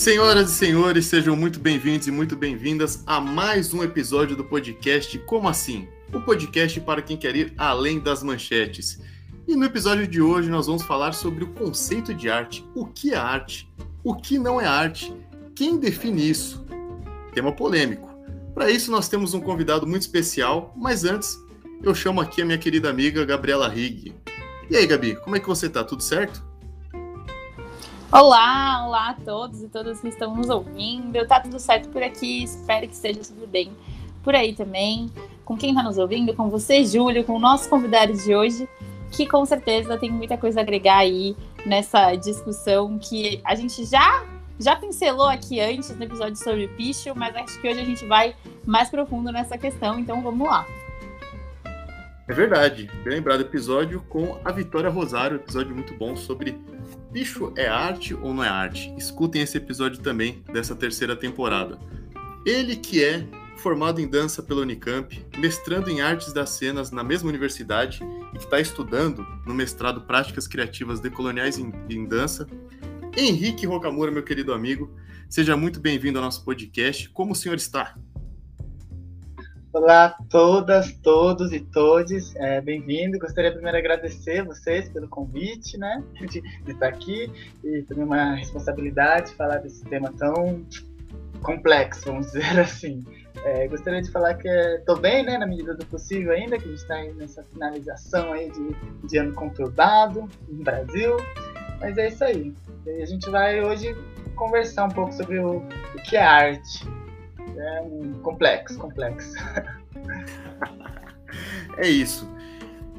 Senhoras e senhores, sejam muito bem-vindos e muito bem-vindas a mais um episódio do podcast Como Assim? O podcast para quem quer ir além das manchetes. E no episódio de hoje nós vamos falar sobre o conceito de arte, o que é arte, o que não é arte, quem define isso. Tema polêmico. Para isso nós temos um convidado muito especial, mas antes eu chamo aqui a minha querida amiga Gabriela Rigg. E aí, Gabi, como é que você tá? Tudo certo? Olá, olá a todos e todas que estão nos ouvindo. Tá tudo certo por aqui, espero que esteja tudo bem por aí também. Com quem está nos ouvindo, com você, Júlio, com o nosso convidado de hoje, que com certeza tem muita coisa a agregar aí nessa discussão que a gente já já pincelou aqui antes no episódio sobre picho, mas acho que hoje a gente vai mais profundo nessa questão, então vamos lá. É verdade, bem lembrado episódio com a Vitória Rosário, episódio muito bom sobre Bicho é arte ou não é arte? Escutem esse episódio também dessa terceira temporada. Ele que é formado em dança pela Unicamp, mestrando em artes das cenas na mesma universidade e que está estudando no mestrado Práticas Criativas Decoloniais em, em Dança. Henrique Rocamura, meu querido amigo, seja muito bem-vindo ao nosso podcast. Como o senhor está? Olá a todas, todos e todes, é, bem-vindo. Gostaria primeiro de agradecer vocês pelo convite, né, de, de estar aqui e também uma responsabilidade falar desse tema tão complexo, vamos dizer assim. É, gostaria de falar que estou bem, né, na medida do possível ainda, que a gente está nessa finalização aí de, de ano conturbado no Brasil, mas é isso aí. E a gente vai hoje conversar um pouco sobre o, o que é arte, é complexo, complexo. é isso.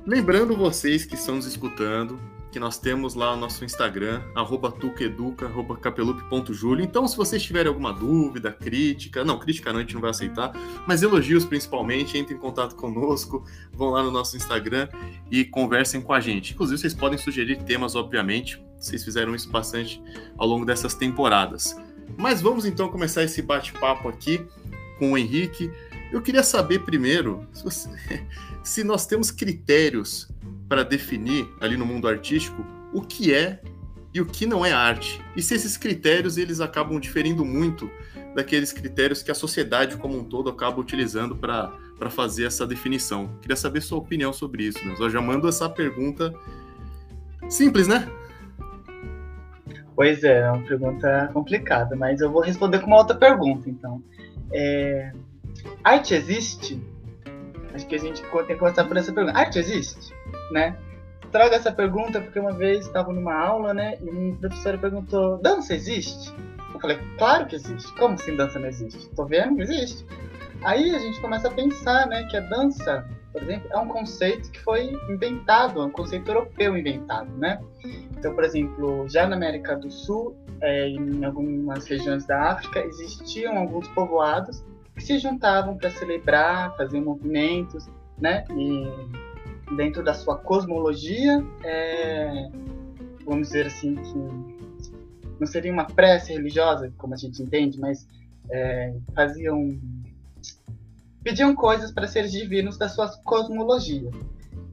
Lembrando vocês que estão nos escutando, que nós temos lá o nosso Instagram, arroba tucaeduca, arroba capelup.julio. Então, se vocês tiverem alguma dúvida, crítica, não, crítica não, a gente não vai aceitar, mas elogios principalmente, entrem em contato conosco, vão lá no nosso Instagram e conversem com a gente. Inclusive, vocês podem sugerir temas, obviamente, vocês fizeram isso bastante ao longo dessas temporadas. Mas vamos então começar esse bate-papo aqui com o Henrique. Eu queria saber primeiro se, você, se nós temos critérios para definir ali no mundo artístico o que é e o que não é arte. E se esses critérios eles acabam diferindo muito daqueles critérios que a sociedade como um todo acaba utilizando para fazer essa definição. Queria saber sua opinião sobre isso. Né? Eu já mando essa pergunta simples, né? Pois é, é uma pergunta complicada, mas eu vou responder com uma outra pergunta, então. É... Arte existe? Acho que a gente tem que começar por essa pergunta. Arte existe? Né? Trago essa pergunta porque uma vez estava numa aula, né, e um professor perguntou: dança existe? Eu falei: claro que existe. Como assim dança não existe? Tô vendo existe. Aí a gente começa a pensar, né, que a dança por exemplo, é um conceito que foi inventado, é um conceito europeu inventado, né? Então, por exemplo, já na América do Sul, é, em algumas regiões da África, existiam alguns povoados que se juntavam para celebrar, fazer movimentos, né? E dentro da sua cosmologia, é, vamos dizer assim, que não seria uma prece religiosa, como a gente entende, mas é, faziam pediam coisas para seres divinos da sua cosmologia.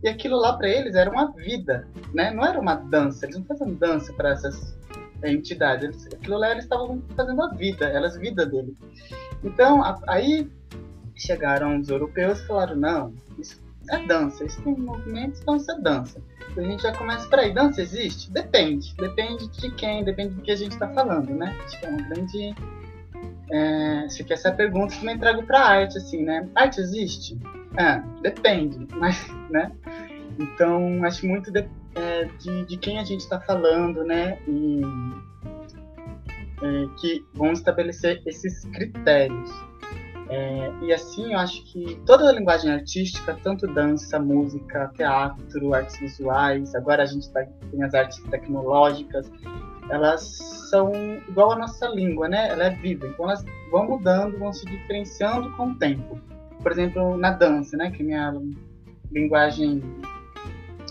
E aquilo lá para eles era uma vida, né? Não era uma dança. Eles não faziam dança para essas entidades. Aquilo lá eles estavam fazendo a vida, elas vida dele. Então a, aí chegaram os europeus e falaram não, isso é dança, isso tem movimento, então isso é dança. a gente já começa, peraí, dança existe? Depende, depende de quem, depende do que a gente está falando, né? Acho que é uma grande é, acho que essa é a pergunta que me trago para arte, assim, né? Arte existe? É, depende, mas, né? Então, acho muito de, é, de, de, quem a gente está falando, né? E é, que vão estabelecer esses critérios. É, e assim, eu acho que toda a linguagem artística, tanto dança, música, teatro, artes visuais, agora a gente tá, tem as artes tecnológicas, elas são igual a nossa língua, né? Ela é viva, então elas vão mudando, vão se diferenciando com o tempo. Por exemplo, na dança, né? Que é minha linguagem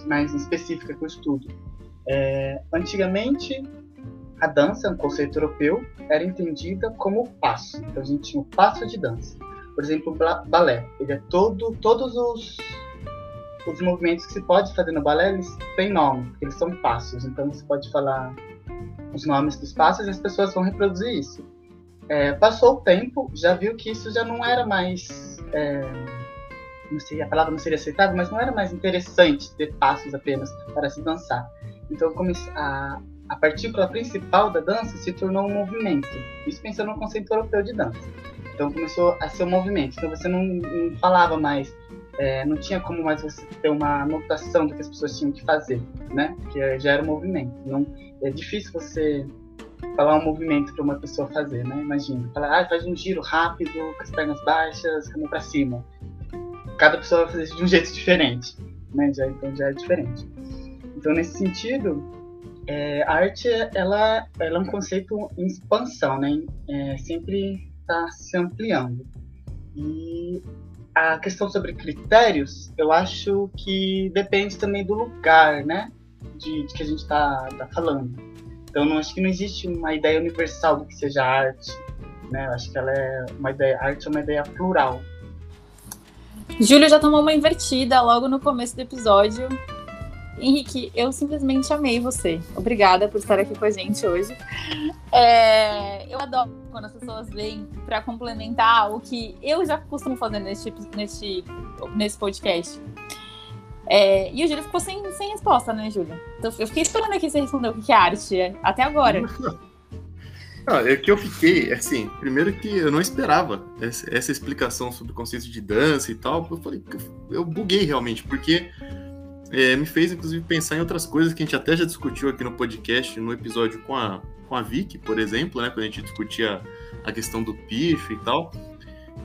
mais específica que eu estudo. É, antigamente, a dança, um conceito europeu, era entendida como passo. Então a gente tinha o passo de dança. Por exemplo, o balé. Ele é todo, todos os, os movimentos que se pode fazer no balé, eles têm nome, eles são passos. Então você pode falar os nomes dos passos e as pessoas vão reproduzir isso. É, passou o tempo, já viu que isso já não era mais. É, não sei, a palavra não seria aceitável, mas não era mais interessante ter passos apenas para se dançar. Então, a, a partícula principal da dança se tornou um movimento. Isso pensando no conceito europeu de dança. Então, começou a ser um movimento. Então, você não, não falava mais é, não tinha como mais você ter uma anotação do que as pessoas tinham que fazer, né? Que já era um movimento. Não, é difícil você falar um movimento para uma pessoa fazer, né? Imagina, falar, ah, faz um giro rápido, com as pernas baixas, caminho para cima. Cada pessoa vai fazer isso de um jeito diferente, né? Já, então já é diferente. Então, nesse sentido, é, a arte ela, ela é um conceito em expansão, né? É, sempre está se ampliando. E a questão sobre critérios, eu acho que depende também do lugar, né? De, de que a gente está tá falando. Então, não acho que não existe uma ideia universal do que seja arte, né? Acho que ela é uma ideia, arte é uma ideia plural. Júlio já tomou uma invertida logo no começo do episódio. Henrique, eu simplesmente amei você. Obrigada por estar aqui com a gente hoje. É, eu adoro quando as pessoas vêm para complementar o que eu já costumo fazer nesse, nesse, nesse podcast. É, e o Júlio ficou sem, sem resposta, né, Júlio? Então eu fiquei esperando aqui você responder o que é arte até agora. Não, é que eu fiquei, assim, primeiro que eu não esperava essa, essa explicação sobre o conceito de dança e tal. Eu falei, eu buguei realmente, porque é, me fez, inclusive, pensar em outras coisas que a gente até já discutiu aqui no podcast, no episódio com a, com a Vicky, por exemplo, né, quando a gente discutia a questão do pif e tal,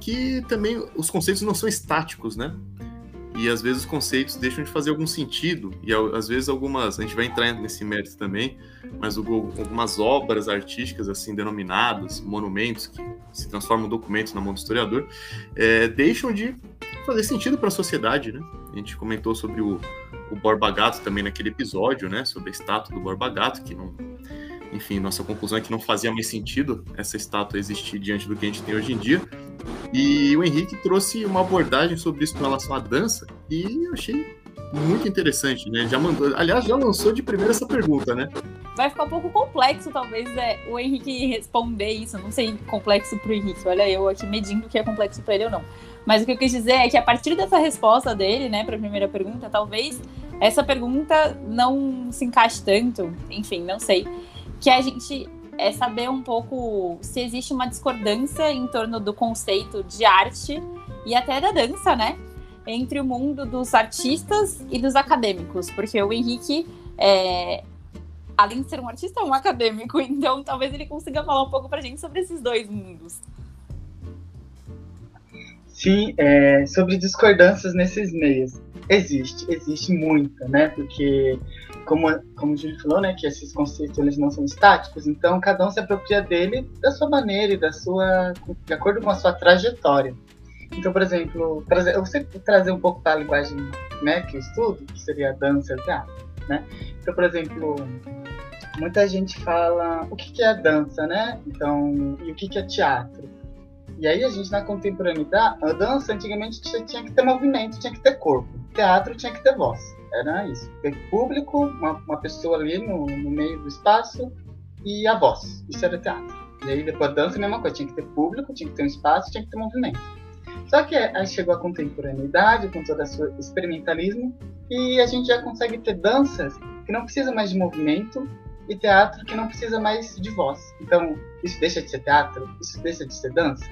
que também os conceitos não são estáticos, né? E às vezes os conceitos deixam de fazer algum sentido, e às vezes algumas, a gente vai entrar nesse mérito também, mas algumas obras artísticas, assim, denominadas, monumentos, que se transformam em documentos na mão do historiador, é, deixam de fazer sentido para a sociedade, né? A gente comentou sobre o, o Borba Gato também naquele episódio, né? Sobre a estátua do Borba Gato, que não. Enfim, nossa conclusão é que não fazia mais sentido essa estátua existir diante do que a gente tem hoje em dia. E o Henrique trouxe uma abordagem sobre isso com relação à dança, e eu achei muito interessante, né? Já mandou, aliás, já lançou de primeira essa pergunta, né? Vai ficar um pouco complexo, talvez, é, o Henrique responder isso. Não sei complexo pro Henrique. Olha, eu aqui medindo o que é complexo para ele ou não. Mas o que eu quis dizer é que a partir dessa resposta dele, né, para a primeira pergunta, talvez essa pergunta não se encaixe tanto, enfim, não sei. Que a gente é saber um pouco se existe uma discordância em torno do conceito de arte e até da dança, né? Entre o mundo dos artistas e dos acadêmicos, porque o Henrique, é, além de ser um artista, é um acadêmico, então talvez ele consiga falar um pouco pra gente sobre esses dois mundos. Sim, é, sobre discordâncias nesses meios. Existe, existe muita, né? Porque, como, como o Júlio falou, né, que esses conceitos eles não são estáticos, então cada um se apropria dele da sua maneira e da sua, de acordo com a sua trajetória. Então, por exemplo, trazer, eu sempre trazer um pouco para a linguagem né, que eu estudo, que seria a dança teatro. Né? Então, por exemplo, muita gente fala o que, que é dança, né? Então, e o que, que é teatro? E aí a gente na contemporaneidade, a dança antigamente tinha que ter movimento, tinha que ter corpo. Teatro tinha que ter voz. Era isso. Ter público, uma, uma pessoa ali no, no meio do espaço e a voz. Isso era teatro. E aí depois a dança a mesma coisa, tinha que ter público, tinha que ter um espaço, tinha que ter movimento. Só que aí chegou a contemporaneidade com todo seu experimentalismo e a gente já consegue ter danças que não precisam mais de movimento e teatro que não precisa mais de voz. Então, isso deixa de ser teatro? Isso deixa de ser dança?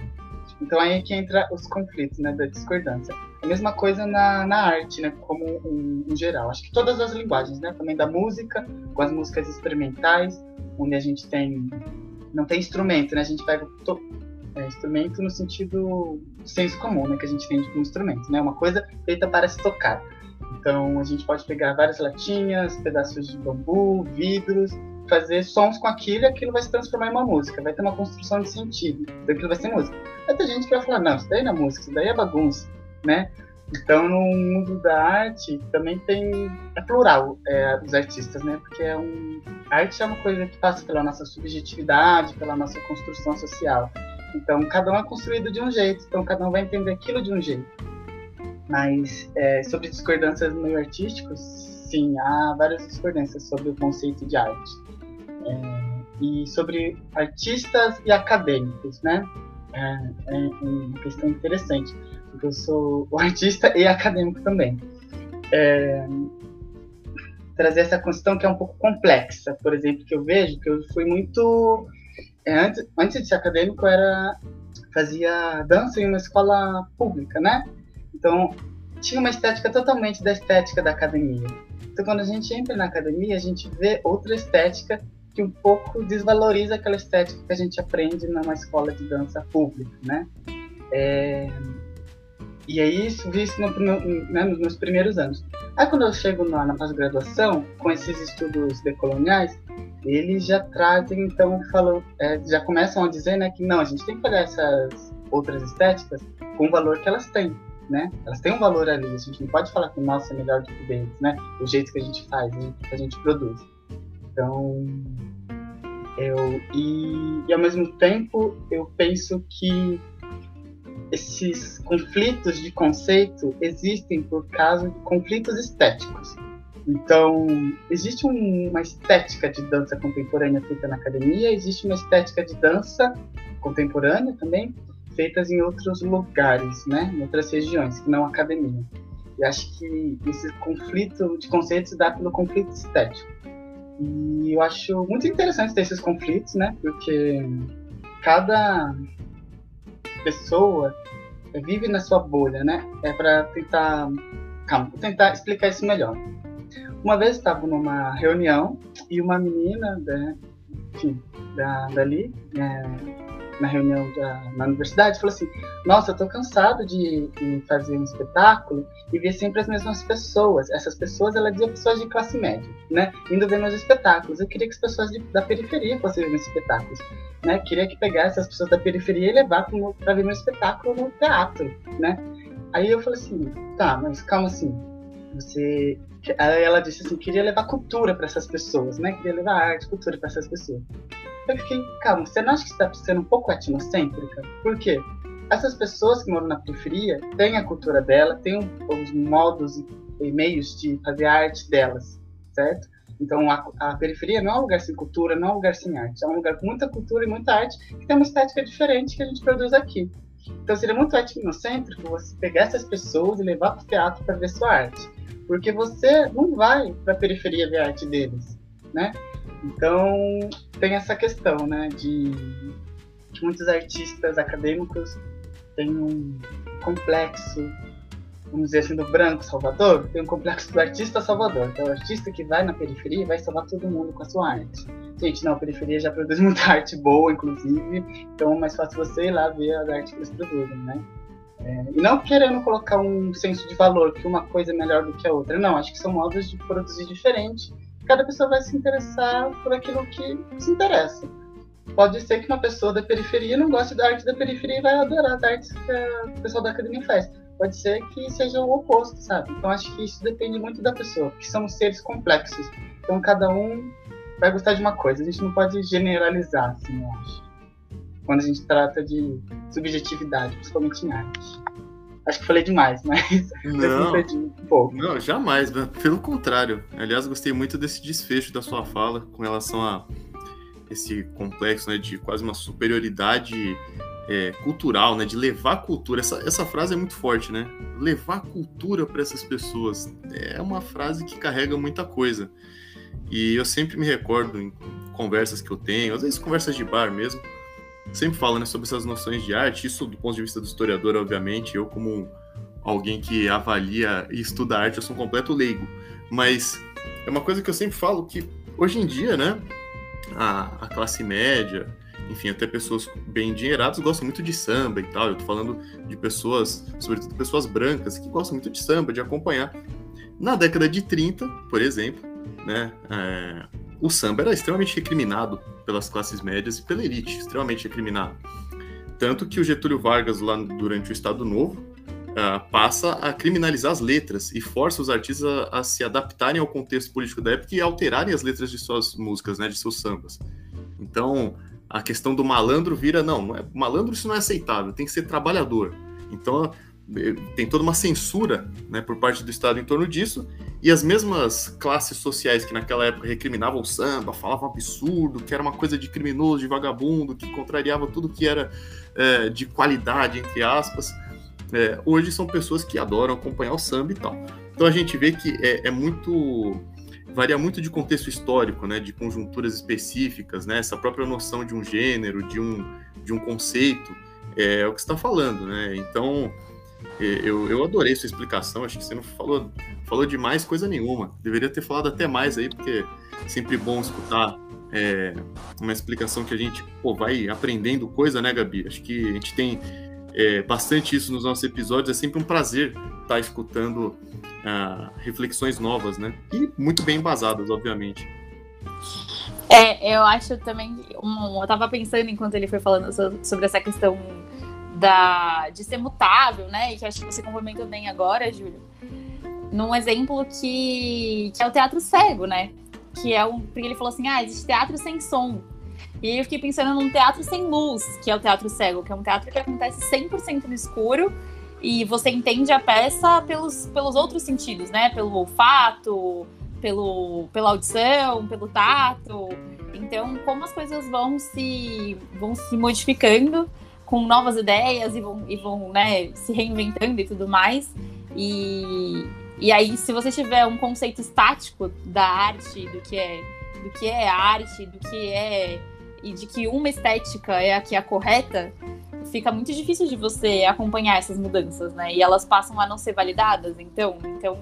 Então aí é que entra os conflitos, né, da discordância. A mesma coisa na, na arte, né, como um, em geral. Acho que todas as linguagens, né, também da música, com as músicas experimentais, onde a gente tem não tem instrumento, né, a gente pega to, é, instrumento no sentido senso comum, né, que a gente entende como instrumento, né, uma coisa feita para se tocar. Então a gente pode pegar várias latinhas, pedaços de bambu, vidros, fazer sons com aquilo e aquilo vai se transformar em uma música, vai ter uma construção de sentido, então aquilo vai ser música. Vai ter gente que vai falar, não, isso daí não é música, isso daí é bagunça, né? Então, no mundo da arte, também tem. É plural é, os artistas, né? Porque é um, a arte é uma coisa que passa pela nossa subjetividade, pela nossa construção social. Então, cada um é construído de um jeito, então cada um vai entender aquilo de um jeito. Mas é, sobre discordâncias meio artístico, sim, há várias discordâncias sobre o conceito de arte. É, e sobre artistas e acadêmicos, né? É, é uma questão interessante, porque eu sou o artista e acadêmico também. É, trazer essa questão que é um pouco complexa, por exemplo, que eu vejo que eu fui muito é, antes, antes de ser acadêmico era fazia dança em uma escola pública, né? Então tinha uma estética totalmente da estética da academia. Então quando a gente entra na academia a gente vê outra estética que um pouco desvaloriza aquela estética que a gente aprende numa escola de dança pública, né? É... E aí isso vi isso no, no, né, nos meus primeiros anos. Aí quando eu chego na, na pós-graduação, com esses estudos decoloniais, eles já trazem, então, falam, é, já começam a dizer né, que não, a gente tem que pegar essas outras estéticas com o valor que elas têm. Né? Elas têm um valor ali, a gente não pode falar que o é melhor do que o deles, né? O jeito que a gente faz, o jeito que a gente produz. Então, eu, e, e ao mesmo tempo, eu penso que esses conflitos de conceito existem por causa de conflitos estéticos. Então, existe uma estética de dança contemporânea feita na academia, existe uma estética de dança contemporânea também, feitas em outros lugares, né, em outras regiões, que não academia. E acho que esse conflito de conceitos se dá pelo conflito estético. E eu acho muito interessante ter esses conflitos, né? Porque cada pessoa vive na sua bolha, né? É para tentar, calma, vou tentar explicar isso melhor. Uma vez estava numa reunião e uma menina, né, enfim, da, dali, é, na reunião da, na universidade, falou assim: Nossa, eu tô cansado de, de, fazer um espetáculo e ver sempre as mesmas pessoas. Essas pessoas, ela dizia pessoas de classe média, né? Indo ver meus espetáculos. Eu queria que as pessoas de, da periferia fossem ver meus espetáculos, né? Queria que pegasse as pessoas da periferia e levar para ver meu espetáculo no teatro, né? Aí eu falei assim: Tá, mas calma assim. Você ela disse assim, queria levar cultura para essas pessoas, né? Queria levar arte, cultura para essas pessoas. Eu fiquei, calma, você não acha que está sendo um pouco etnocêntrica? Por quê? Essas pessoas que moram na periferia têm a cultura dela, têm os modos e meios de fazer arte delas, certo? Então, a, a, periferia não é um lugar sem cultura, não é um lugar sem arte. É um lugar com muita cultura e muita arte que tem uma estética diferente que a gente produz aqui. Então, seria muito etnocêntrico você pegar essas pessoas e levar para o teatro para ver sua arte. Porque você não vai para a periferia ver a arte deles, né? Então, tem essa questão, né, de que muitos artistas acadêmicos têm um complexo, vamos dizer assim, do branco Salvador, tem um complexo do artista Salvador, que é o artista que vai na periferia e vai salvar todo mundo com a sua arte. Gente, não, a periferia já produz muita arte boa, inclusive, então é mais fácil você ir lá ver as artes que eles produzem, né? É, e não querendo colocar um senso de valor, que uma coisa é melhor do que a outra, não, acho que são modos de produzir diferentes cada pessoa vai se interessar por aquilo que se interessa. Pode ser que uma pessoa da periferia não goste da arte da periferia e vai adorar as artes que o pessoal da academia faz. Pode ser que seja o oposto, sabe? Então acho que isso depende muito da pessoa, porque somos seres complexos. Então cada um vai gostar de uma coisa. A gente não pode generalizar, assim, eu acho. Quando a gente trata de subjetividade, principalmente em arte. Acho que falei demais, mas não, um pouco. Não, jamais. Pelo contrário. Aliás, gostei muito desse desfecho da sua fala com relação a esse complexo né, de quase uma superioridade é, cultural, né, de levar cultura. Essa, essa frase é muito forte, né? Levar cultura para essas pessoas é uma frase que carrega muita coisa. E eu sempre me recordo em conversas que eu tenho, às vezes conversas de bar mesmo, sempre fala né, sobre essas noções de arte, isso do ponto de vista do historiador, obviamente, eu como alguém que avalia e estuda arte, eu sou um completo leigo, mas é uma coisa que eu sempre falo que hoje em dia, né, a, a classe média, enfim, até pessoas bem endinheiradas gostam muito de samba e tal, eu tô falando de pessoas, sobretudo pessoas brancas, que gostam muito de samba, de acompanhar. Na década de 30, por exemplo, né, é, o samba era extremamente recriminado pelas classes médias e pela elite, extremamente recriminado. Tanto que o Getúlio Vargas, lá durante o Estado Novo, uh, passa a criminalizar as letras e força os artistas a, a, se adaptarem ao contexto político da época e alterarem as letras de suas músicas, né, de seus sambas. Então, a questão do malandro vira, não, não é, malandro isso não é aceitável, tem que ser trabalhador. Então, tem toda uma censura né, por parte do Estado em torno disso, e as mesmas classes sociais que naquela época recriminavam o samba, falavam absurdo, que era uma coisa de criminoso, de vagabundo, que contrariava tudo que era é, de qualidade, entre aspas, é, hoje são pessoas que adoram acompanhar o samba e tal. Então a gente vê que é, é muito varia muito de contexto histórico, né, de conjunturas específicas, né, essa própria noção de um gênero, de um, de um conceito, é, é o que está falando, né? Então eu, eu adorei sua explicação, acho que você não falou, falou demais coisa nenhuma. Deveria ter falado até mais aí, porque é sempre bom escutar é, uma explicação que a gente pô, vai aprendendo coisa, né, Gabi? Acho que a gente tem é, bastante isso nos nossos episódios, é sempre um prazer estar escutando uh, reflexões novas, né? E muito bem embasadas, obviamente. É, eu acho também. Um, eu tava pensando enquanto ele foi falando sobre essa questão da, de ser mutável, né? E que acho que você complementou bem agora, Júlio. Num exemplo que, que é o teatro cego, né? Que é um. Porque ele falou assim: ah, existe teatro sem som. E eu fiquei pensando num teatro sem luz, que é o teatro cego, que é um teatro que acontece 100% no escuro e você entende a peça pelos, pelos outros sentidos, né? Pelo olfato, pelo, pela audição, pelo tato. Então, como as coisas vão se, vão se modificando com novas ideias e vão, e vão né, se reinventando e tudo mais. E, e aí, se você tiver um conceito estático da arte, do que é, do que é arte, do que é. e de que uma estética é a que é a correta, fica muito difícil de você acompanhar essas mudanças, né? E elas passam a não ser validadas, então, então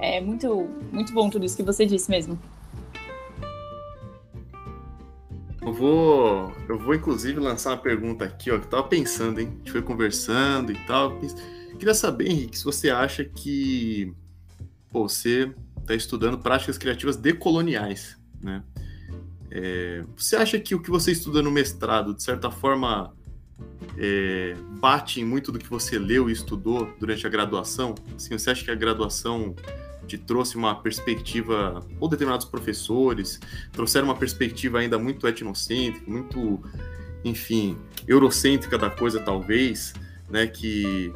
é muito, muito bom tudo isso que você disse mesmo. Eu vou, eu vou inclusive lançar uma pergunta aqui, ó, que eu tava pensando, hein? A gente foi conversando e tal. Queria saber, Henrique, se você acha que pô, você está estudando práticas criativas decoloniais, né? É, você acha que o que você estuda no mestrado, de certa forma, é, bate em muito do que você leu e estudou durante a graduação? Assim, você acha que a graduação te trouxe uma perspectiva, ou determinados professores trouxeram uma perspectiva ainda muito etnocêntrica, muito, enfim, eurocêntrica da coisa, talvez, né, que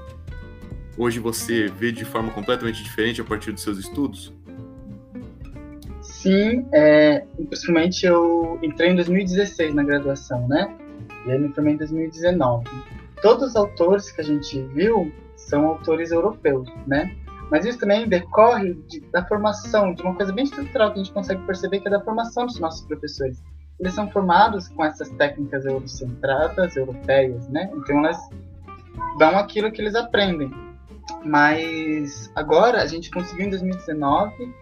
hoje você vê de forma completamente diferente a partir dos seus estudos? Sim, é, principalmente eu entrei em 2016 na graduação, né? E aí me formei em 2019. Todos os autores que a gente viu são autores europeus, né? Mas isso também decorre de, da formação, de uma coisa bem estrutural que a gente consegue perceber, que é da formação dos nossos professores. Eles são formados com essas técnicas eurocentradas, europeias, né? Então elas dão aquilo que eles aprendem. Mas agora a gente conseguiu em 2019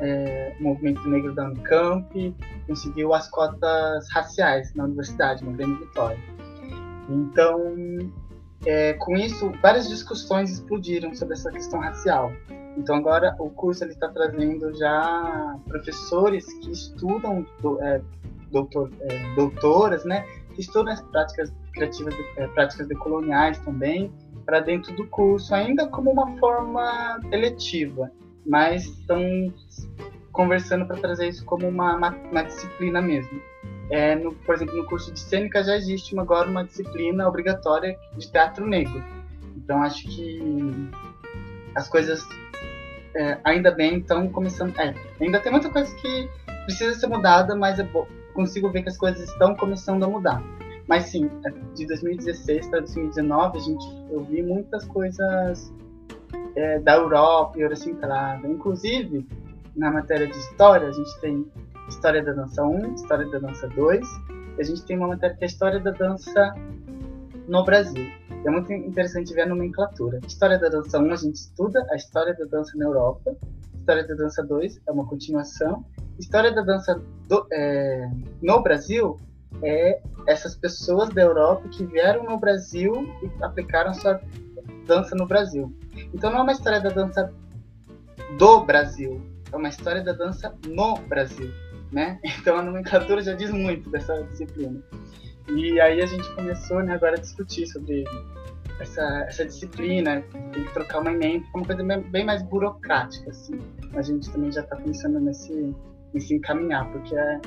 é, o movimento negro da Unicamp, conseguiu as cotas raciais na universidade, no Grande Vitória. Então, é, com isso, várias discussões explodiram sobre essa questão racial. Então, agora o curso está trazendo já professores que estudam, é, doutor, é, doutoras, né, que estudam as práticas criativas, é, práticas decoloniais também, para dentro do curso, ainda como uma forma eletiva mas estão conversando para trazer isso como uma, uma, uma disciplina mesmo. É, no, por exemplo, no curso de cênica já existe uma, agora uma disciplina obrigatória de teatro negro. Então acho que as coisas é, ainda bem estão começando. É, ainda tem muita coisa que precisa ser mudada, mas é consigo ver que as coisas estão começando a mudar. Mas sim, é, de 2016 para 2019 a gente eu vi muitas coisas é, da Europa e Eurocentrada. Inclusive, na matéria de história, a gente tem História da Dança 1, História da Dança 2, e a gente tem uma matéria que é História da Dança no Brasil. É muito interessante ver a nomenclatura. História da Dança 1, a gente estuda a história da dança na Europa. História da Dança 2 é uma continuação. História da Dança do, é, no Brasil é essas pessoas da Europa que vieram no Brasil e aplicaram sua dança no Brasil. Então não é uma história da dança do Brasil, é uma história da dança no Brasil, né? Então a nomenclatura já diz muito dessa disciplina. E aí a gente começou né, agora a discutir sobre essa, essa disciplina, tem que trocar uma emenda, uma coisa bem mais burocrática, assim. A gente também já está pensando nesse, nesse encaminhar, porque é,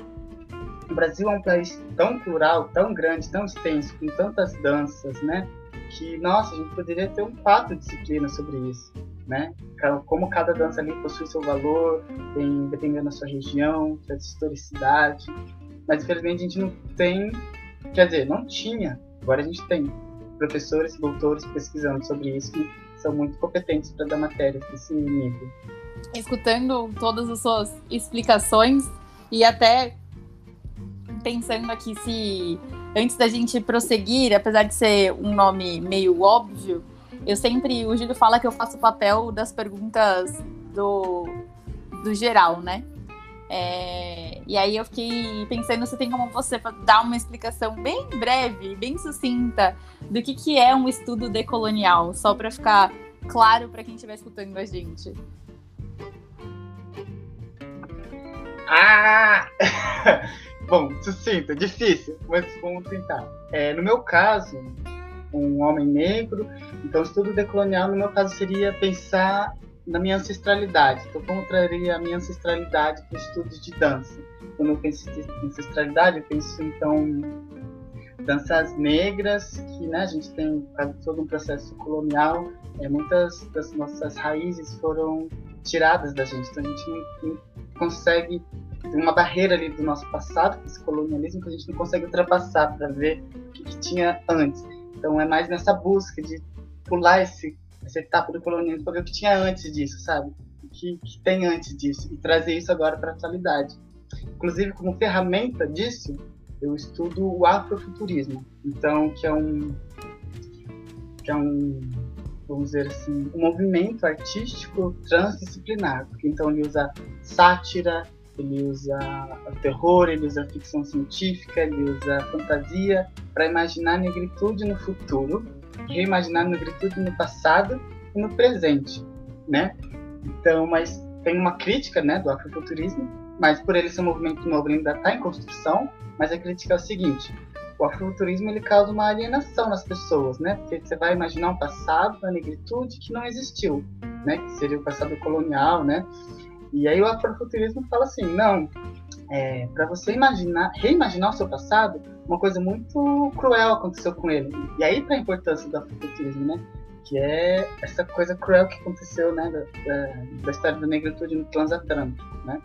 o Brasil é um país tão plural, tão grande, tão extenso, com tantas danças, né? Que, nossa, a gente poderia ter um quatro disciplinas sobre isso, né? Como cada dança ali possui seu valor, tem, dependendo da sua região, da historicidade. Mas infelizmente a gente não tem, quer dizer, não tinha, agora a gente tem professores, doutores pesquisando sobre isso que são muito competentes para dar matérias desse nível. Escutando todas as suas explicações e até pensando aqui se antes da gente prosseguir, apesar de ser um nome meio óbvio, eu sempre, o Júlio fala que eu faço o papel das perguntas do, do geral, né? É, e aí eu fiquei pensando se tem como você dar uma explicação bem breve, bem sucinta, do que, que é um estudo decolonial, só para ficar claro para quem estiver escutando a gente. Ah! Bom, sucinto, difícil, mas vamos tentar. É, no meu caso, um homem negro, então estudo decolonial, no meu caso, seria pensar na minha ancestralidade. Então, como traria a minha ancestralidade para o estudo de dança? Quando eu penso em ancestralidade, eu penso, então, danças negras, que né, a gente tem todo um processo colonial, é, muitas das nossas raízes foram tiradas da gente, então a gente não, não consegue tem uma barreira ali do nosso passado, esse colonialismo, que a gente não consegue ultrapassar para ver o que, que, tinha antes. Então é mais nessa busca de pular esse, essa etapa do colonialismo para ver o que tinha antes disso, sabe? O que, que tem antes disso e trazer isso agora para a atualidade. Inclusive, como ferramenta disso, eu estudo o afrofuturismo, então que é um que é um vamos dizer assim, um movimento artístico transdisciplinar, porque então ele usa sátira, ele usa terror, ele usa ficção científica, ele usa fantasia para imaginar negritude no futuro, reimaginar negritude no passado e no presente, né? Então, mas tem uma crítica, né, do afrofuturismo, mas por ele ser um movimento novo, ele ainda está em construção, mas a crítica é o seguinte, o afrofuturismo ele causa uma alienação nas pessoas, né? Porque você vai imaginar um passado da negritude que não existiu, né? Que seria o passado colonial, né? E aí o afrofuturismo fala assim, não, é, para você imaginar, reimaginar o seu passado, uma coisa muito cruel aconteceu com ele. E aí tá a importância do afrofuturismo, né? Que é essa coisa cruel que aconteceu, né, da, da, da história da negritude no transatlântico, né?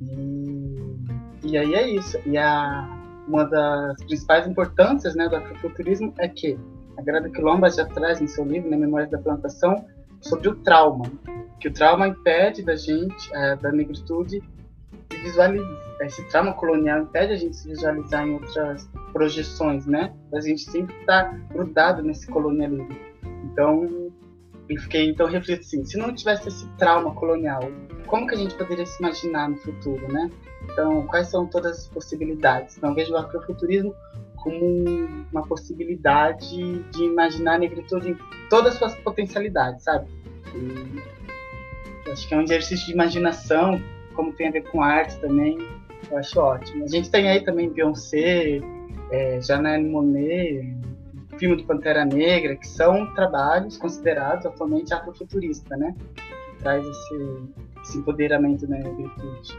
E, e aí é isso. E a, uma das principais importâncias, né, do afrofuturismo é que a Grada Quilomba já traz em seu livro, né, Memórias da Plantação, sobre o trauma, que o trauma impede da gente, é, da negritude, de visualizar. Esse trauma colonial impede a gente se visualizar em outras projeções, né? A gente sempre está grudado nesse colonialismo. Então, eu fiquei então refletindo assim, se não tivesse esse trauma colonial, como que a gente poderia se imaginar no futuro, né? Então, quais são todas as possibilidades? Então, vejo o afrofuturismo como uma possibilidade de imaginar a negritude em todas as suas potencialidades, sabe? E acho que é um exercício de imaginação, como tem a ver com arte também, eu acho ótimo. A gente tem aí também Beyoncé, é, Janelle Monet, filme do Pantera Negra, que são trabalhos considerados atualmente afrofuturista, né? Que traz esse, esse empoderamento da negritude.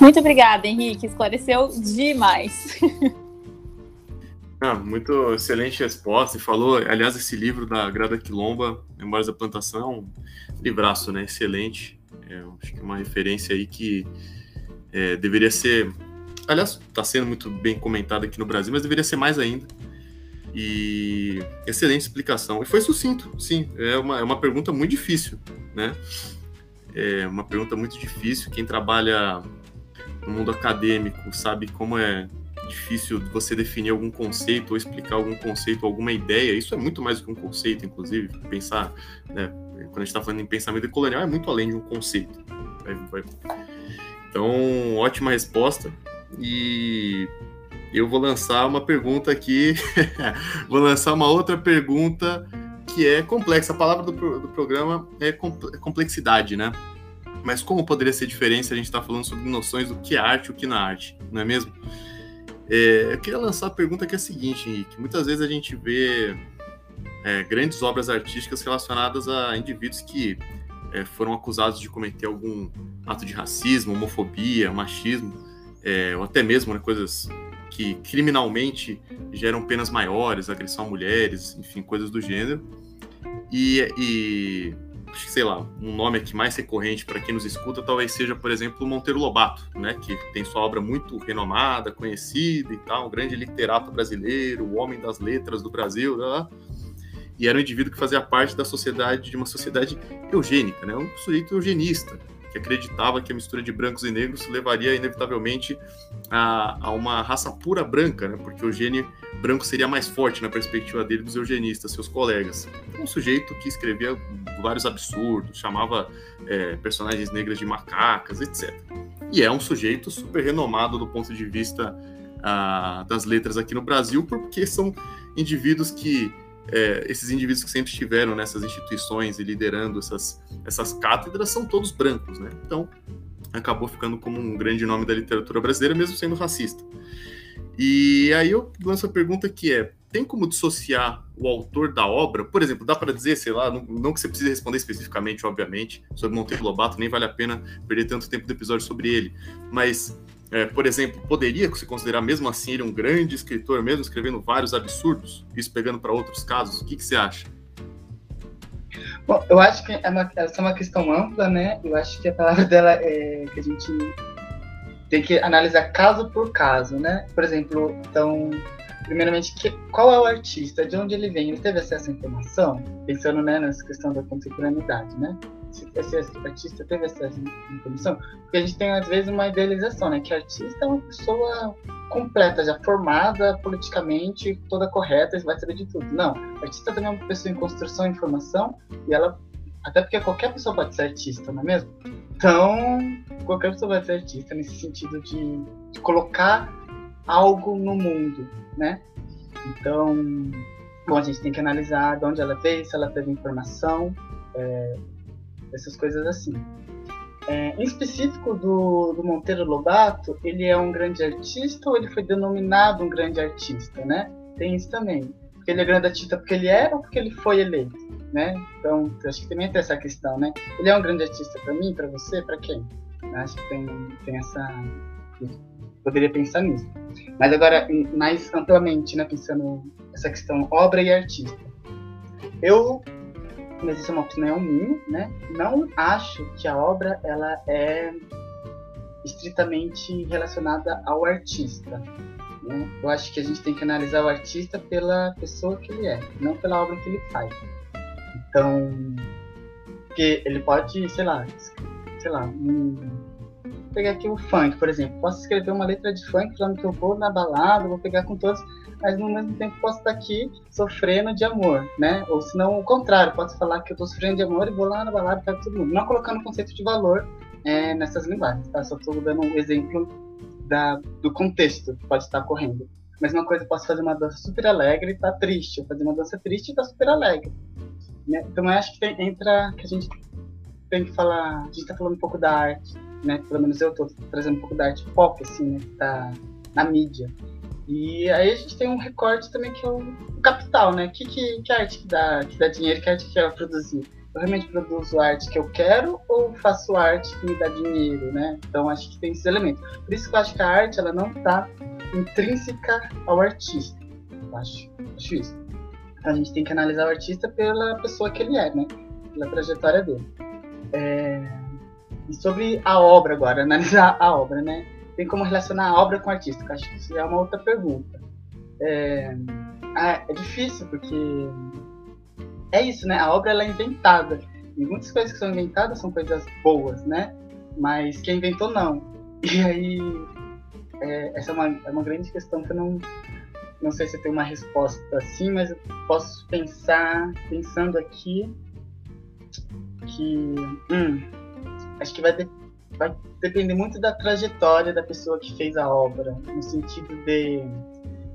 Muito obrigada, Henrique. Esclareceu demais. Ah, muito excelente resposta. E falou, aliás, esse livro da Grada Quilomba, Memórias da Plantação, é um livraço, né? Excelente. É, acho que é uma referência aí que é, deveria ser. Aliás, está sendo muito bem comentado aqui no Brasil, mas deveria ser mais ainda. E excelente explicação. E foi sucinto, sim. É uma, é uma pergunta muito difícil, né? É uma pergunta muito difícil. Quem trabalha no mundo acadêmico sabe como é difícil você definir algum conceito ou explicar algum conceito, alguma ideia. Isso é muito mais do que um conceito, inclusive. Pensar, né, quando a gente está falando em pensamento colonial, é muito além de um conceito. Então, ótima resposta. E eu vou lançar uma pergunta aqui. vou lançar uma outra pergunta que é complexa. A palavra do, do programa é complexidade, né? Mas como poderia ser diferente se a gente está falando sobre noções do que é arte o que não é arte, não é mesmo? É, eu queria lançar a pergunta que é a seguinte, Henrique. Muitas vezes a gente vê é, grandes obras artísticas relacionadas a indivíduos que é, foram acusados de cometer algum ato de racismo, homofobia, machismo, é, ou até mesmo né, coisas que criminalmente geram penas maiores, agressão a mulheres, enfim, coisas do gênero. E, e sei lá, um nome aqui mais recorrente para quem nos escuta talvez seja, por exemplo, Monteiro Lobato, né, que tem sua obra muito renomada, conhecida e tal, um grande literato brasileiro, o homem das letras do Brasil, né, e era um indivíduo que fazia parte da sociedade, de uma sociedade eugênica, né, um sujeito eugenista, que acreditava que a mistura de brancos e negros levaria inevitavelmente a, a uma raça pura branca, né? porque o gene branco seria mais forte na perspectiva dele dos eugenistas, seus colegas. Um sujeito que escrevia vários absurdos, chamava é, personagens negras de macacas, etc. E é um sujeito super renomado do ponto de vista ah, das letras aqui no Brasil, porque são indivíduos que é, esses indivíduos que sempre estiveram nessas instituições e liderando essas, essas cátedras são todos brancos, né? Então, acabou ficando como um grande nome da literatura brasileira, mesmo sendo racista. E aí eu lanço a pergunta que é, tem como dissociar o autor da obra? Por exemplo, dá para dizer, sei lá, não, não, que você precise responder especificamente, obviamente, sobre Monteiro Lobato, nem vale a pena perder tanto tempo do episódio sobre ele, mas é, por exemplo, poderia se considerar mesmo assim ele um grande escritor, mesmo escrevendo vários absurdos, isso pegando para outros casos? O que, que, você acha? Bom, eu acho que é uma, essa é uma questão ampla, né? Eu acho que a palavra dela é que a gente tem que analisar caso por caso, né? Por exemplo, então, primeiramente, que, qual é o artista? De onde ele vem? Ele teve acesso à informação? Pensando né, nessa questão da contemporaneidade, né? Esse artista teve essa informação, porque a gente tem às vezes uma idealização, né, que artista é uma pessoa completa, já formada politicamente, toda correta, vai saber de tudo. Não, artista também é uma pessoa em construção e informação, e ela, até porque qualquer pessoa pode ser artista, não é mesmo? Então, qualquer pessoa pode ser artista nesse sentido de, de colocar algo no mundo, né? Então, bom, a gente tem que analisar de onde ela veio, se ela teve informação, é, essas coisas assim. É, em específico do, do, Monteiro Lobato, ele é um grande artista ou ele foi denominado um grande artista, né? Tem isso também. Porque ele é grande artista porque ele é ou porque ele foi eleito, né? Então, acho que também tem essa questão, né? Ele é um grande artista para mim, para você, para quem? Acho que tem, tem essa... Poderia pensar nisso. Mas agora, mais amplamente, né? Pensando essa questão obra e artista. Eu mas isso é uma opinião minha, né? Não acho que a obra ela é estritamente relacionada ao artista. Né? Eu acho que a gente tem que analisar o artista pela pessoa que ele é, não pela obra que ele faz. Então, porque ele pode, sei lá, sei lá, um, pegar aqui o funk, por exemplo. Posso escrever uma letra de funk falando que eu vou na balada, vou pegar com todos mas no mesmo tempo posso estar aqui sofrendo de amor, né? Ou se não, o contrário, posso falar que eu estou sofrendo de amor e vou lá na balada para todo mundo. Não colocando conceito de valor é, nessas linguagens, tá? Só estou dando um exemplo da, do contexto que pode estar ocorrendo. Mesma coisa, posso fazer uma dança super alegre e tá triste, fazer uma dança triste e tá super alegre. Né? Então eu acho que tem, entra que a gente tem que falar, a gente está falando um pouco da arte, né? Pelo menos eu estou trazendo um pouco da arte pop, assim, né? Que tá na mídia. E aí a gente tem um recorte também que é o, capital, né? Que, que, que arte que dá, que dá dinheiro, que arte que quer produzir? Eu realmente produzo arte que eu quero ou faço arte que me dá dinheiro, né? Então acho que tem esses elementos. Por isso que eu acho que a arte ela não está intrínseca ao artista. Eu acho, acho isso. Então a gente tem que analisar o artista pela pessoa que ele é, né? Pela trajetória dele. É... E sobre a obra agora, analisar a obra, né? Tem como relacionar a obra com o artista? Eu acho que isso é uma outra pergunta. É, é difícil, porque é isso, né? A obra ela é inventada. E muitas coisas que são inventadas são coisas boas, né? Mas quem inventou, não. E aí, é, essa é uma, é uma grande questão que eu não, não sei se tem uma resposta assim, mas eu posso pensar, pensando aqui, que hum, acho que vai, de, vai depender muito da trajetória da pessoa que fez a obra, no sentido de,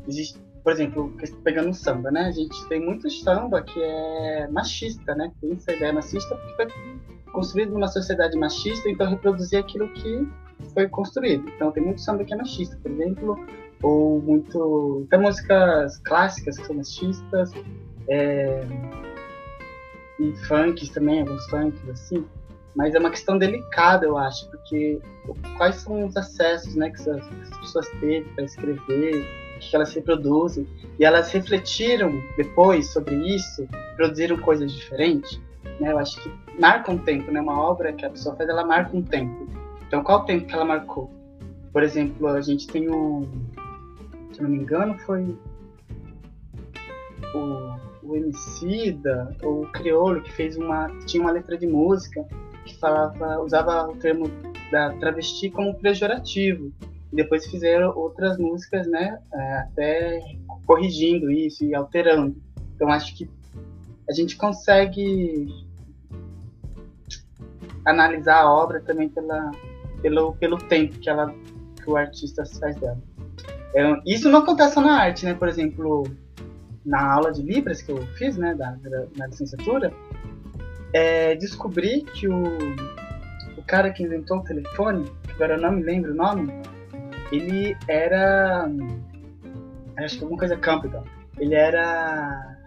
existe, por exemplo, pegando o samba, né? A gente tem muito samba que é machista, né? Tem essa ideia machista porque foi construído numa sociedade machista, então reproduzir aquilo que foi construído. Então tem muito samba que é machista, por exemplo, ou muito tem músicas clássicas que são machistas, é, e funks também, alguns funks assim. Mas é uma questão delicada, eu acho, porque quais são os acessos né, que as pessoas teve para escrever, que elas reproduzem, e elas refletiram depois sobre isso, produziram coisas diferentes, né? Eu acho que marca um tempo, né? Uma obra que a pessoa faz, ela marca um tempo. Então, qual o tempo que ela marcou? Por exemplo, a gente tem um, se não me engano, foi o, o Emicida, ou o Criolo, que fez uma, tinha uma letra de música que falava, usava o termo da travesti como pejorativo. Depois fizeram outras músicas, né, é, até corrigindo isso e alterando. Então acho que a gente consegue analisar a obra também pela, pelo, pelo tempo que, ela, que o artista faz dela. É, isso não acontece só na arte, né? Por exemplo, na aula de Libras que eu fiz, né, da, da na licenciatura, é, descobri que o, o cara que inventou o telefone, agora eu não me lembro o nome, ele era. Acho que alguma coisa Campbell. Ele era.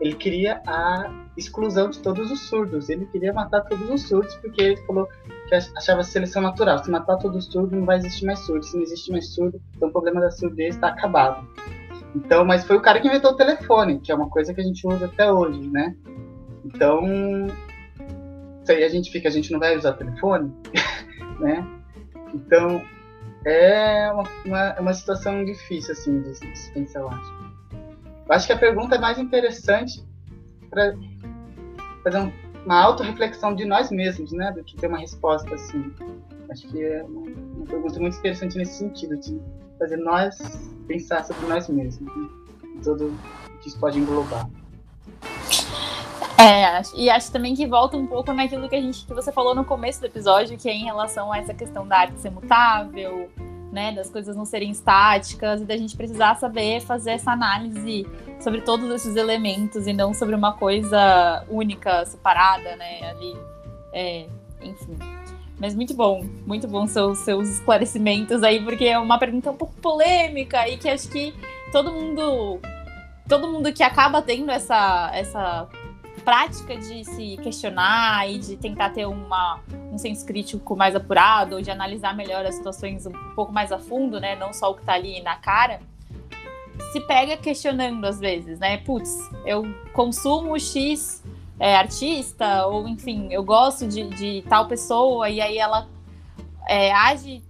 Ele queria a exclusão de todos os surdos. Ele queria matar todos os surdos porque ele falou que achava seleção natural. Se matar todos os surdos, não vai existir mais surdo. Se não existe mais surdo, então o problema da surdez está acabado. Então, mas foi o cara que inventou o telefone, que é uma coisa que a gente usa até hoje, né? Então, aí a gente fica, a gente não vai usar telefone, né? Então, é uma, uma, uma situação difícil, assim, de, de pensar, eu acho. Eu acho que a pergunta é mais interessante para fazer uma auto-reflexão de nós mesmos, né? Do que ter uma resposta, assim. Acho que é uma, uma pergunta muito interessante nesse sentido, de fazer nós pensar sobre nós mesmos, né? tudo que isso pode englobar. É, e acho também que volta um pouco naquilo que a gente que você falou no começo do episódio, que é em relação a essa questão da arte ser mutável, né, das coisas não serem estáticas e da gente precisar saber fazer essa análise sobre todos esses elementos e não sobre uma coisa única, separada, né, ali, é, enfim. Mas muito bom, muito bom seus, seus esclarecimentos aí, porque é uma pergunta um pouco polêmica e que acho que todo mundo, todo mundo que acaba tendo essa, essa prática de se questionar e de tentar ter uma, um senso crítico mais apurado, ou de analisar melhor as situações um pouco mais a fundo, né? Não só o que está ali na cara, se pega questionando às vezes, né? Putz, eu consumo X é, artista, ou enfim, eu gosto de, de tal pessoa, e aí ela é, age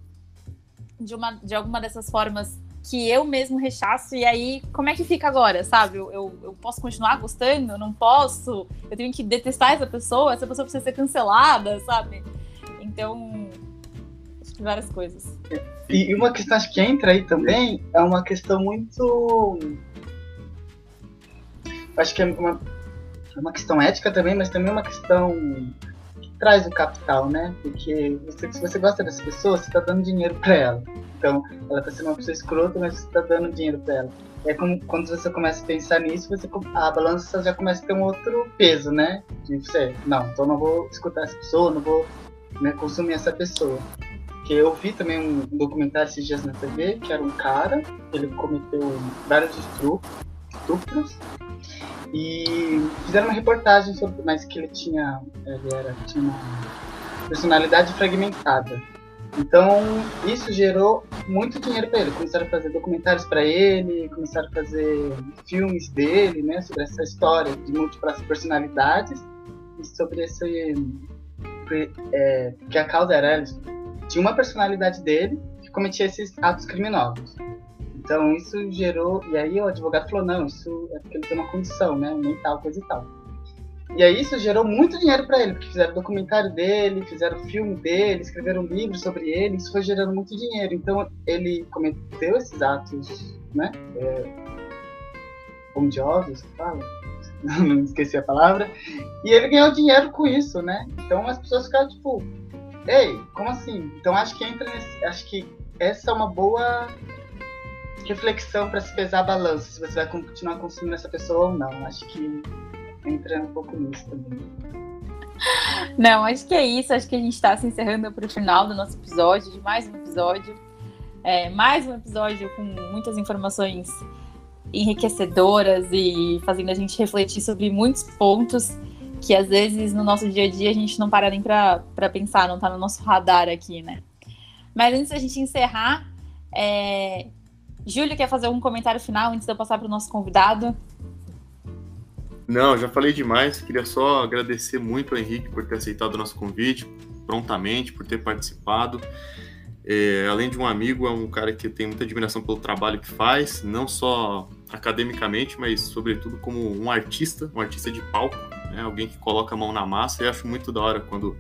de, uma, de alguma dessas formas que eu mesmo rechaço, e aí como é que fica agora, sabe? Eu, eu, eu, posso continuar gostando? Eu não posso? Eu tenho que detestar essa pessoa? Essa pessoa precisa ser cancelada, sabe? Então, acho que várias coisas. E uma questão acho que entra aí também é uma questão muito. Acho que é uma, é uma questão ética também, mas também é uma questão que traz o capital, né? Porque você, se você gosta dessa pessoa, você está dando dinheiro para ela. Então, ela está sendo uma pessoa escrota, mas você está dando dinheiro para ela. É como quando você começa a pensar nisso, você, a balança já começa a ter um outro peso, né? De você, não, então não vou escutar essa pessoa, não vou né, consumir essa pessoa. Que eu vi também um documentário esses dias na TV, que era um cara, ele cometeu vários estupros, e fizeram uma reportagem sobre, mas que ele tinha, ele era, tinha uma personalidade fragmentada. Então, isso gerou muito dinheiro para ele. Começaram a fazer documentários para ele, começaram a fazer filmes dele, né, sobre essa história de múltiplas personalidades e sobre esse. É, que a causa era. Tinha uma personalidade dele que cometia esses atos criminosos. Então, isso gerou. E aí, o advogado falou: não, isso é porque ele tem uma condição, né, mental, coisa e tal. E aí isso gerou muito dinheiro para ele, porque fizeram documentário dele, fizeram filme dele, escreveram um livro sobre ele, isso foi gerando muito dinheiro. Então ele cometeu esses atos, né? É, odiosos, fala? Não esqueci a palavra. E ele ganhou dinheiro com isso, né? Então as pessoas ficaram tipo, ei, como assim? Então acho que entra nesse, acho que essa é uma boa reflexão para se pesar a balança, se você vai continuar consumindo essa pessoa ou não. Acho que entra um pouco nisso também. Não, acho que é isso. Acho que a gente está se encerrando para o final do nosso episódio, de mais um episódio. É, mais um episódio com muitas informações enriquecedoras e fazendo a gente refletir sobre muitos pontos que às vezes no nosso dia a dia a gente não para nem para pensar, não está no nosso radar aqui, né? Mas antes da gente encerrar, é... Júlio quer fazer um comentário final antes de eu passar para o nosso convidado? Não, já falei demais. Queria só agradecer muito ao Henrique por ter aceitado o nosso convite prontamente, por ter participado. É, além de um amigo, é um cara que tem muita admiração pelo trabalho que faz, não só academicamente, mas sobretudo como um artista, um artista de palco, né? alguém que coloca a mão na massa. E acho muito da hora quando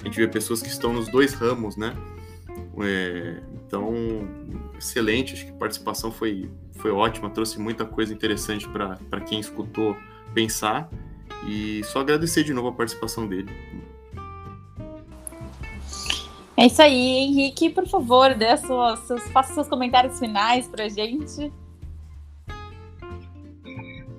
a gente vê pessoas que estão nos dois ramos, né? É, então, excelente, acho que a participação foi, foi ótima, trouxe muita coisa interessante para quem escutou pensar. E só agradecer de novo a participação dele. É isso aí, Henrique, por favor, dê suas, seus, faça seus comentários finais pra gente.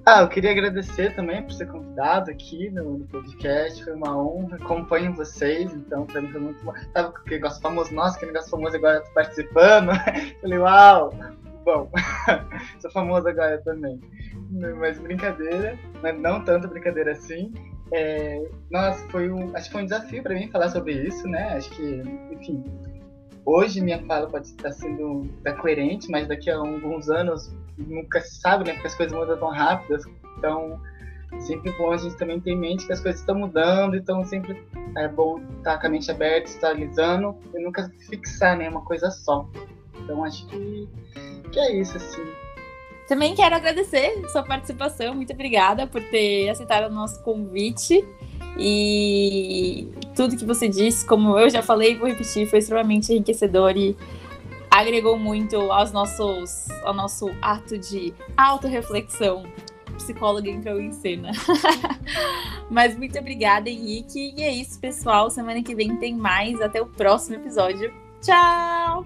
Ah, eu queria agradecer também por ser convidado aqui no, no podcast, foi uma honra, acompanho vocês, então pra mim foi muito bom. Sabe que negócio famoso, nossa, que negócio famoso agora tô participando. Falei, uau, bom, sou famoso agora também. Mas brincadeira, mas não tanto brincadeira assim. É, nossa, foi um, acho que foi um desafio para mim falar sobre isso, né? Acho que, enfim, hoje minha fala pode estar sendo tá coerente, mas daqui a alguns anos nunca se sabe, né? Porque as coisas mudam tão rápidas. Então, sempre bom a gente também ter em mente que as coisas estão mudando, então sempre é bom estar com a mente aberta, estar analisando e nunca fixar, né? Uma coisa só. Então, acho que, que é isso, assim. Também quero agradecer sua participação. Muito obrigada por ter aceitado o nosso convite. E tudo que você disse, como eu já falei, vou repetir, foi extremamente enriquecedor e agregou muito aos nossos, ao nosso ato de autorreflexão. Psicóloga entrou em cena. Mas muito obrigada, Henrique. E é isso, pessoal. Semana que vem tem mais. Até o próximo episódio. Tchau!